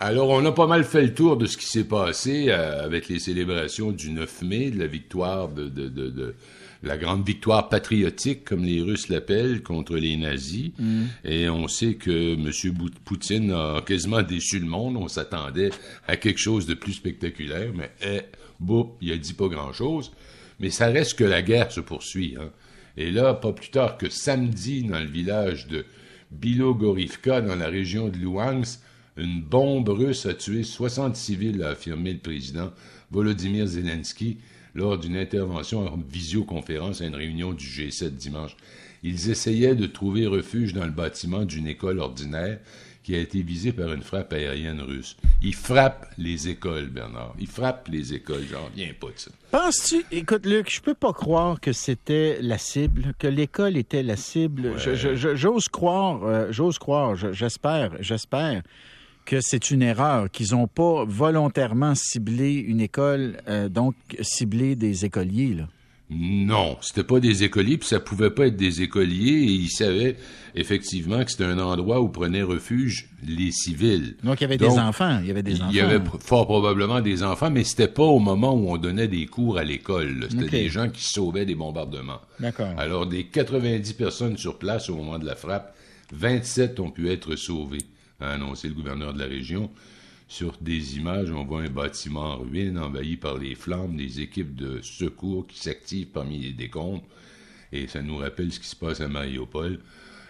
Alors, on a pas mal fait le tour de ce qui s'est passé euh, avec les célébrations du 9 mai, de la victoire de, de, de, de la grande victoire patriotique, comme les Russes l'appellent, contre les nazis. Mm. Et on sait que M. Poutine a quasiment déçu le monde. On s'attendait à quelque chose de plus spectaculaire, mais eh, boum, il a dit pas grand-chose. Mais ça reste que la guerre se poursuit. Hein. Et là, pas plus tard que samedi, dans le village de Bilogorivka, dans la région de Luhansk, une bombe russe a tué 60 civils, a affirmé le président Volodymyr Zelensky lors d'une intervention en visioconférence à une réunion du G7 dimanche. Ils essayaient de trouver refuge dans le bâtiment d'une école ordinaire qui a été visée par une frappe aérienne russe. Ils frappent les écoles, Bernard. Ils frappent les écoles. J'en viens pas de ça. Penses-tu, écoute Luc, je peux pas croire que c'était la cible, que l'école était la cible. Ouais. J'ose croire, euh, j'ose croire, je- j'espère, j'espère que c'est une erreur, qu'ils n'ont pas volontairement ciblé une école, euh, donc ciblé des écoliers. Là. Non, c'était pas des écoliers, puis ça pouvait pas être des écoliers, et ils savaient effectivement que c'était un endroit où prenaient refuge les civils. Donc il y avait Donc, des enfants, il y avait des enfants. Il y avait pr- fort probablement des enfants, mais c'était pas au moment où on donnait des cours à l'école. C'était des gens qui sauvaient des bombardements. D'accord. Alors, des 90 personnes sur place au moment de la frappe, 27 ont pu être sauvées, a annoncé le gouverneur de la région. Sur des images, on voit un bâtiment en ruine envahi par les flammes, des équipes de secours qui s'activent parmi les décombres. Et ça nous rappelle ce qui se passe à Mariupol.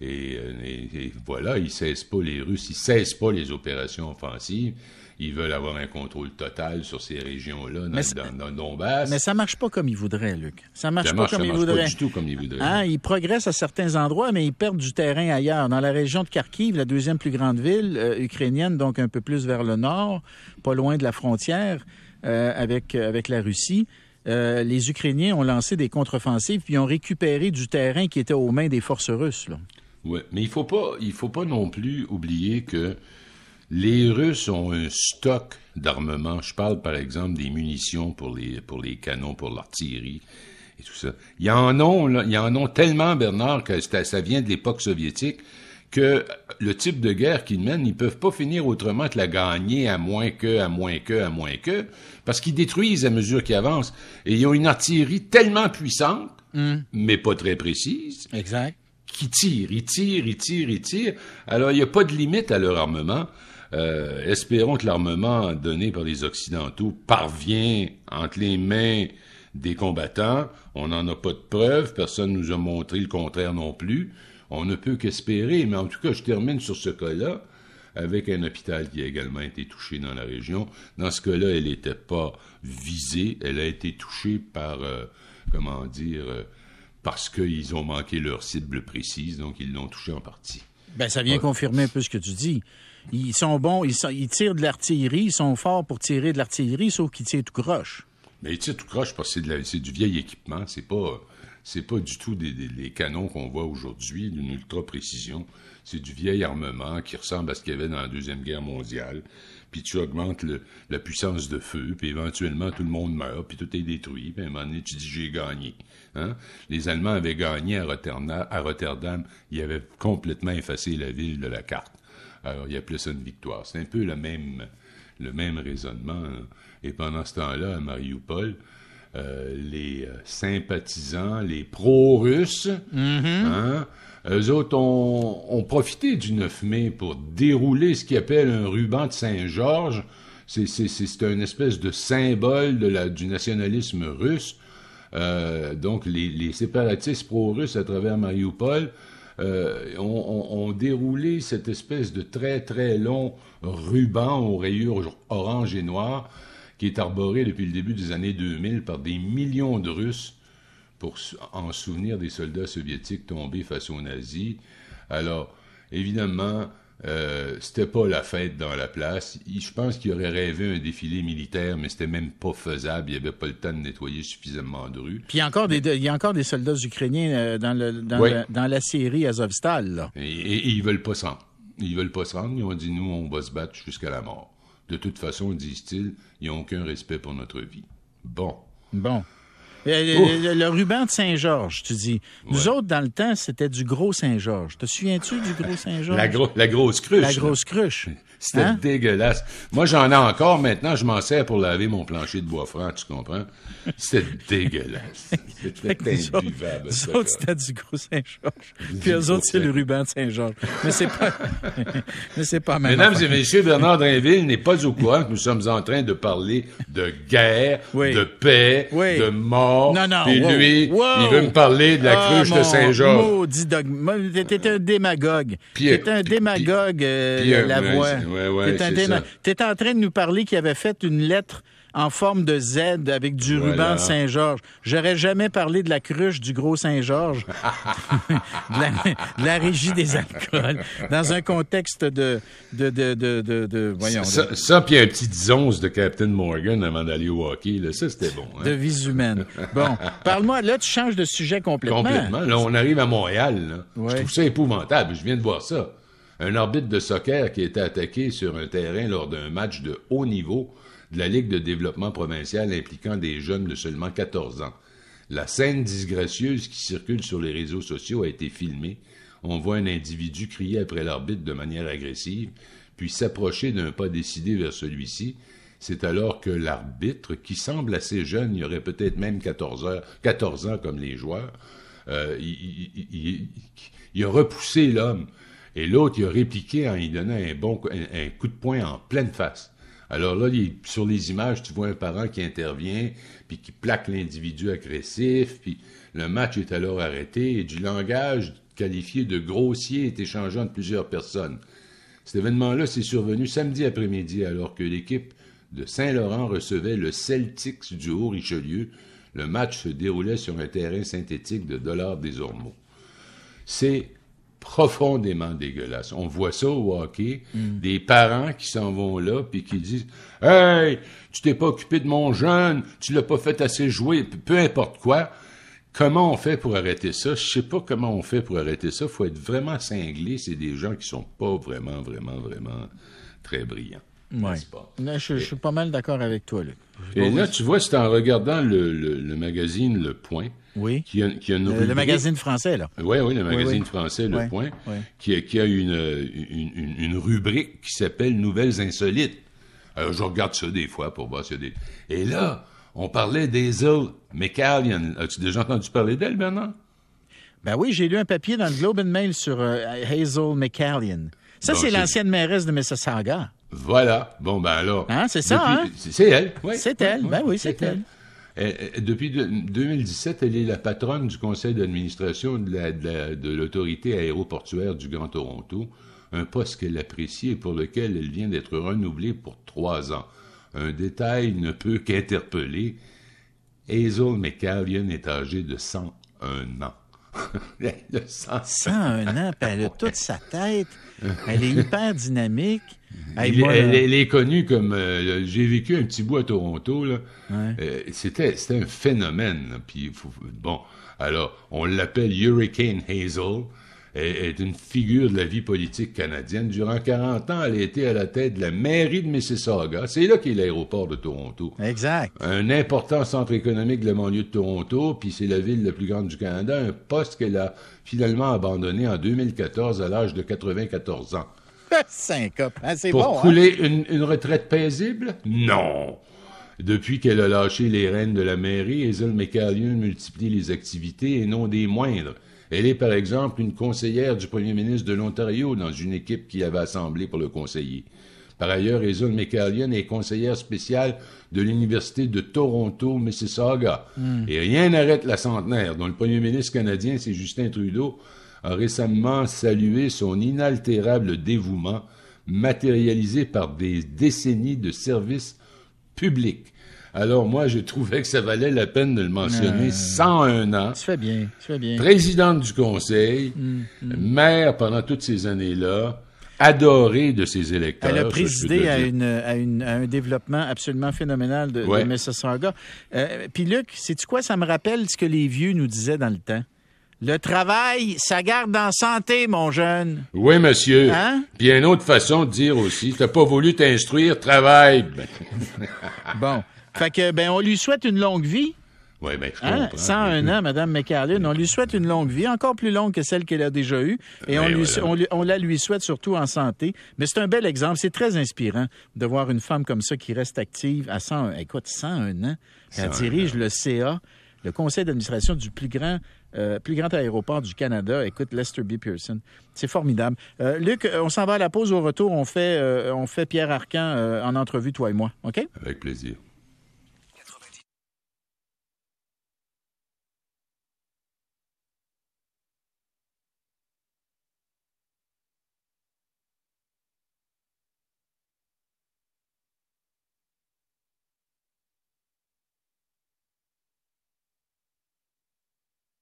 Et, euh, et- et voilà, ils cessent pas les Russes, ils cessent pas les opérations offensives. Ils veulent avoir un contrôle total sur ces régions-là, dans, dans- dans le Donbass. Mais ça marche pas comme ils voudraient, Luc. Ça marche ça pas marche, comme ça ils marche pas voudraient. du tout comme ils voudraient. Hein, ils progressent à certains endroits, mais ils perdent du terrain ailleurs. Dans la région de Kharkiv, la deuxième plus grande ville euh, ukrainienne, donc un peu plus vers le nord, pas loin de la frontière euh, avec, avec la Russie, euh, les Ukrainiens ont lancé des contre-offensives puis ont récupéré du terrain qui était aux mains des forces russes. là. Ouais, mais il faut pas, il faut pas non plus oublier que les Russes ont un stock d'armement. Je parle par exemple des munitions pour les pour les canons, pour l'artillerie et tout ça. Ils en ont, là, ils en ont tellement, Bernard, que ça ça vient de l'époque soviétique que le type de guerre qu'ils mènent, ils peuvent pas finir autrement que la gagner à moins que, à moins que, à moins que, parce qu'ils détruisent à mesure qu'ils avancent. Et ils ont une artillerie tellement puissante, mais pas très précise, Exact. Qui tirent, ils tirent, ils tirent, ils tirent. Alors, il n'y a pas de limite à leur armement. Euh, espérons que l'armement donné par les Occidentaux parvient entre les mains des combattants. On n'en a pas de preuves, personne nous a montré le contraire non plus. On ne peut qu'espérer, mais en tout cas, je termine sur ce cas-là avec un hôpital qui a également été touché dans la région. Dans ce cas-là, elle n'était pas visée, elle a été touchée par, euh, comment dire, euh, parce qu'ils ont manqué leur cible précise, donc ils l'ont touché en partie. Ben, ça vient confirmer un peu ce que tu dis. Ils sont bons, ils, sont- ils tirent de l'artillerie, ils sont forts pour tirer de l'artillerie, sauf qu'ils tirent tout croche. Mais tu sais, tout croche parce que c'est du vieil équipement, c'est pas, c'est pas du tout des, canons qu'on voit aujourd'hui d'une ultra précision. C'est du vieil armement qui ressemble à ce qu'il y avait dans la Deuxième Guerre mondiale. Puis tu augmentes la puissance de feu, puis éventuellement tout le monde meurt, puis tout est détruit, puis à un moment donné tu dis j'ai gagné. Hein? Les Allemands avaient gagné à Rotterdam, à Rotterdam, ils avaient complètement effacé la ville de la carte. Alors ils appelaient ça une victoire. C'est un peu le même, le même raisonnement. hein. Et pendant ce temps-là, à Mariupol, euh, les euh, sympathisants, les pro-russes, hein, eux autres ont, ont profité du 9 mai pour dérouler ce qu'ils appellent un ruban de Saint-Georges. C'est, une espèce de symbole de la, du nationalisme russe. Euh, donc, les, les séparatistes pro-russes à travers Mariupol euh, ont, ont- ont déroulé cette espèce de très, très long ruban aux rayures orange et noir qui est arboré depuis le début des années 2000 par des millions de Russes pour en souvenir des soldats soviétiques tombés face aux nazis. Alors, évidemment, euh, c'était pas la fête dans la place. Il- Je pense qu'il aurait rêvé un défilé militaire, mais c'était même pas faisable. Il n'y avait pas le temps de nettoyer suffisamment de rues. Puis il y a encore des, il y a encore des soldats ukrainiens euh, dans, le, dans, la série Azovstal. Là. Et, et- et ils veulent pas se rendre. Ils veulent pas se rendre. Ils ont dit, nous, on va se battre jusqu'à la mort. De toute façon, disent-ils, ils n'ont aucun respect pour notre vie. Bon. Bon. Le, le, ruban de Saint-Georges, tu dis. Nous autres, dans le temps, c'était du gros Saint-Georges. Te souviens-tu du gros Saint-Georges? La, gro la grosse cruche. La grosse cruche. C'était Hein? dégueulasse. Moi, j'en ai encore maintenant. Je m'en sers pour laver mon plancher de bois franc, tu comprends? C'était dégueulasse. C'était imbuvable. nous ce autres, c'était du gros Saint-Georges. Puis eux autres, c'est le ruban de Saint-Georges. Mais c'est pas, mais c'est pas même Mesdames et messieurs, Bernard Drinville n'est pas au courant que nous sommes en train de parler de guerre, Oui. de paix, Oui. de mort. Non, non, Puis wow, lui, wow. il veut me parler de la Ah, cruche de Saint-Georges. Maudit dogme. T'es un démagogue. T'es un démagogue, euh, la voix. ouais, ouais, déma-. T'es en train de nous parler qu'il avait fait une lettre en forme de Z avec du Voilà. ruban de Saint-Georges. J'aurais jamais parlé de la cruche du gros Saint-Georges, de, la, de la régie des alcools, dans un contexte de, de, de, de, voyons, Ça, ça puis un petit 10 onces de Captain Morgan avant d'aller au hockey, là, ça c'était bon. hein? de vie humaine. Bon, parle-moi, là, tu changes de sujet complètement. Complètement. Là, on arrive à Montréal. là. Ouais. Je trouve ça épouvantable. Je viens de voir ça. Un arbitre de soccer qui a été attaqué sur un terrain lors d'un match de haut niveau de la Ligue de développement provincial impliquant des jeunes de seulement 14 ans. La scène disgracieuse qui circule sur les réseaux sociaux a été filmée. On voit un individu crier après l'arbitre de manière agressive, puis s'approcher d'un pas décidé vers celui-ci. C'est alors que l'arbitre, qui semble assez jeune, il aurait peut-être même 14, heures, 14 ans comme les joueurs, euh, il, a repoussé l'homme. Et l'autre, il a répliqué en lui donnant un, bon, un coup de poing en pleine face. Alors là, sur les images, tu vois un parent qui intervient, puis qui plaque l'individu agressif, puis le match est alors arrêté, et du langage qualifié de grossier est échangé entre plusieurs personnes. Cet événement-là s'est survenu samedi après-midi alors que l'équipe de Saint-Laurent recevait le Celtics du Haut-Richelieu. Le match se déroulait sur un terrain synthétique de Dollars des Ormeaux. C'est profondément dégueulasse. On voit ça au hockey, des parents qui s'en vont là puis qui disent "Hey, tu t'es pas occupé de mon jeune, tu l'as pas fait assez jouer, peu importe quoi." Comment on fait pour arrêter ça? Je sais pas comment on fait pour arrêter ça. Faut être vraiment cinglé. C'est des gens qui sont pas vraiment, vraiment, vraiment très brillants. Ouais. n'est-ce pas? Là, je, je suis pas mal d'accord avec toi, Luc. Et là, tu vois, c'est en regardant le, le- le magazine Le Point, Oui. qui a, qui a une Le, magazine français, là. Oui, oui, le magazine oui. français Le Point, qui a, qui a une, une, une- une rubrique qui s'appelle Nouvelles insolites. Alors, je regarde ça des fois pour voir s'il y a des... Et là, on parlait d'Hazel McCallion. As-tu déjà entendu parler d'elle, Bernard? Ben oui, j'ai lu un papier dans le Globe and Mail sur euh, Hazel McCallion. Ça, Bon, c'est- l'ancienne mairesse de Mississauga. Voilà. Bon, ben alors... Hein, c'est ça, depuis- hein? C'est elle, oui. C'est elle, ben oui, c'est elle. Elle- elle- Depuis de- 2017, elle est la patronne du conseil d'administration de la- de la- de l'autorité aéroportuaire du Grand Toronto, un poste qu'elle apprécie et pour lequel elle vient d'être renouvelée pour trois ans. Un détail ne peut qu'interpeller. Hazel McCallion est âgée de 101 ans. Elle a 101 101 ans, puis elle a toute sa tête. Elle est hyper dynamique. Hey, Il- moi, elle, est connue comme euh, j'ai vécu un petit bout à Toronto là. Euh, c'était un phénomène. Puis bon, alors on l'appelle Hurricane Hazel. Est une figure de la vie politique canadienne. Durant 40 ans, elle a été à la tête de la mairie de Mississauga. C'est là qu'est l'aéroport de Toronto. Exact. Un important centre économique de la banlieue de Toronto, puis c'est la ville la plus grande du Canada, un poste qu'elle a finalement abandonné en 2014 à l'âge de 94 ans. Syncope. Hein, c'est Pour bon, hein? couler une, une retraite paisible? Non. Depuis qu'elle a lâché les rênes de la mairie, Hazel McCallion multiplie les activités et non des moindres. Elle est, par exemple, une conseillère du premier ministre de l'Ontario dans une équipe qui avait assemblé pour le conseiller. Par ailleurs, Hazel McCallion est conseillère spéciale de l'Université de Toronto, Mississauga. Et rien n'arrête la centenaire, dont le premier ministre canadien, c'est Justin Trudeau, a récemment salué son inaltérable dévouement, matérialisé par des décennies de services publics. Alors moi, je trouvais que ça valait la peine de le mentionner. 101 ans, Tu fais bien, tu fais bien. présidente du conseil, Mm, maire pendant toutes ces années-là, adorée de ses électeurs. Elle a présidé à, dire. une, à, une- à un développement absolument phénoménal de, de Ouais. Mississauga. Euh, Puis Luc, sais-tu quoi? Ça me rappelle ce que les vieux nous disaient dans le temps. Le travail, ça garde en santé, mon jeune. Oui, monsieur. Hein? Puis une autre façon de dire aussi, t'as pas voulu t'instruire, travaille. Bon. Fait que, ben, on lui souhaite une longue vie. Oui, bien, je Hein? comprends. 101 ans, Mme McCarlin. On lui souhaite une longue vie, encore plus longue que celle qu'elle a déjà eue. Et on, Ben, lui- voilà. on lui- on la lui souhaite surtout en santé. Mais c'est un bel exemple. C'est très inspirant de voir une femme comme ça qui reste active à 101, écoute, 101 ans. Elle 101 dirige ans. le CA, le conseil d'administration du plus grand, euh, plus grand aéroport du Canada. Écoute, Lester B. Pearson. C'est formidable. Euh, Luc, euh, on s'en va à la pause. Au retour, on fait, euh, on fait Pierre Arcan en entrevue, toi et moi. OK? Avec plaisir.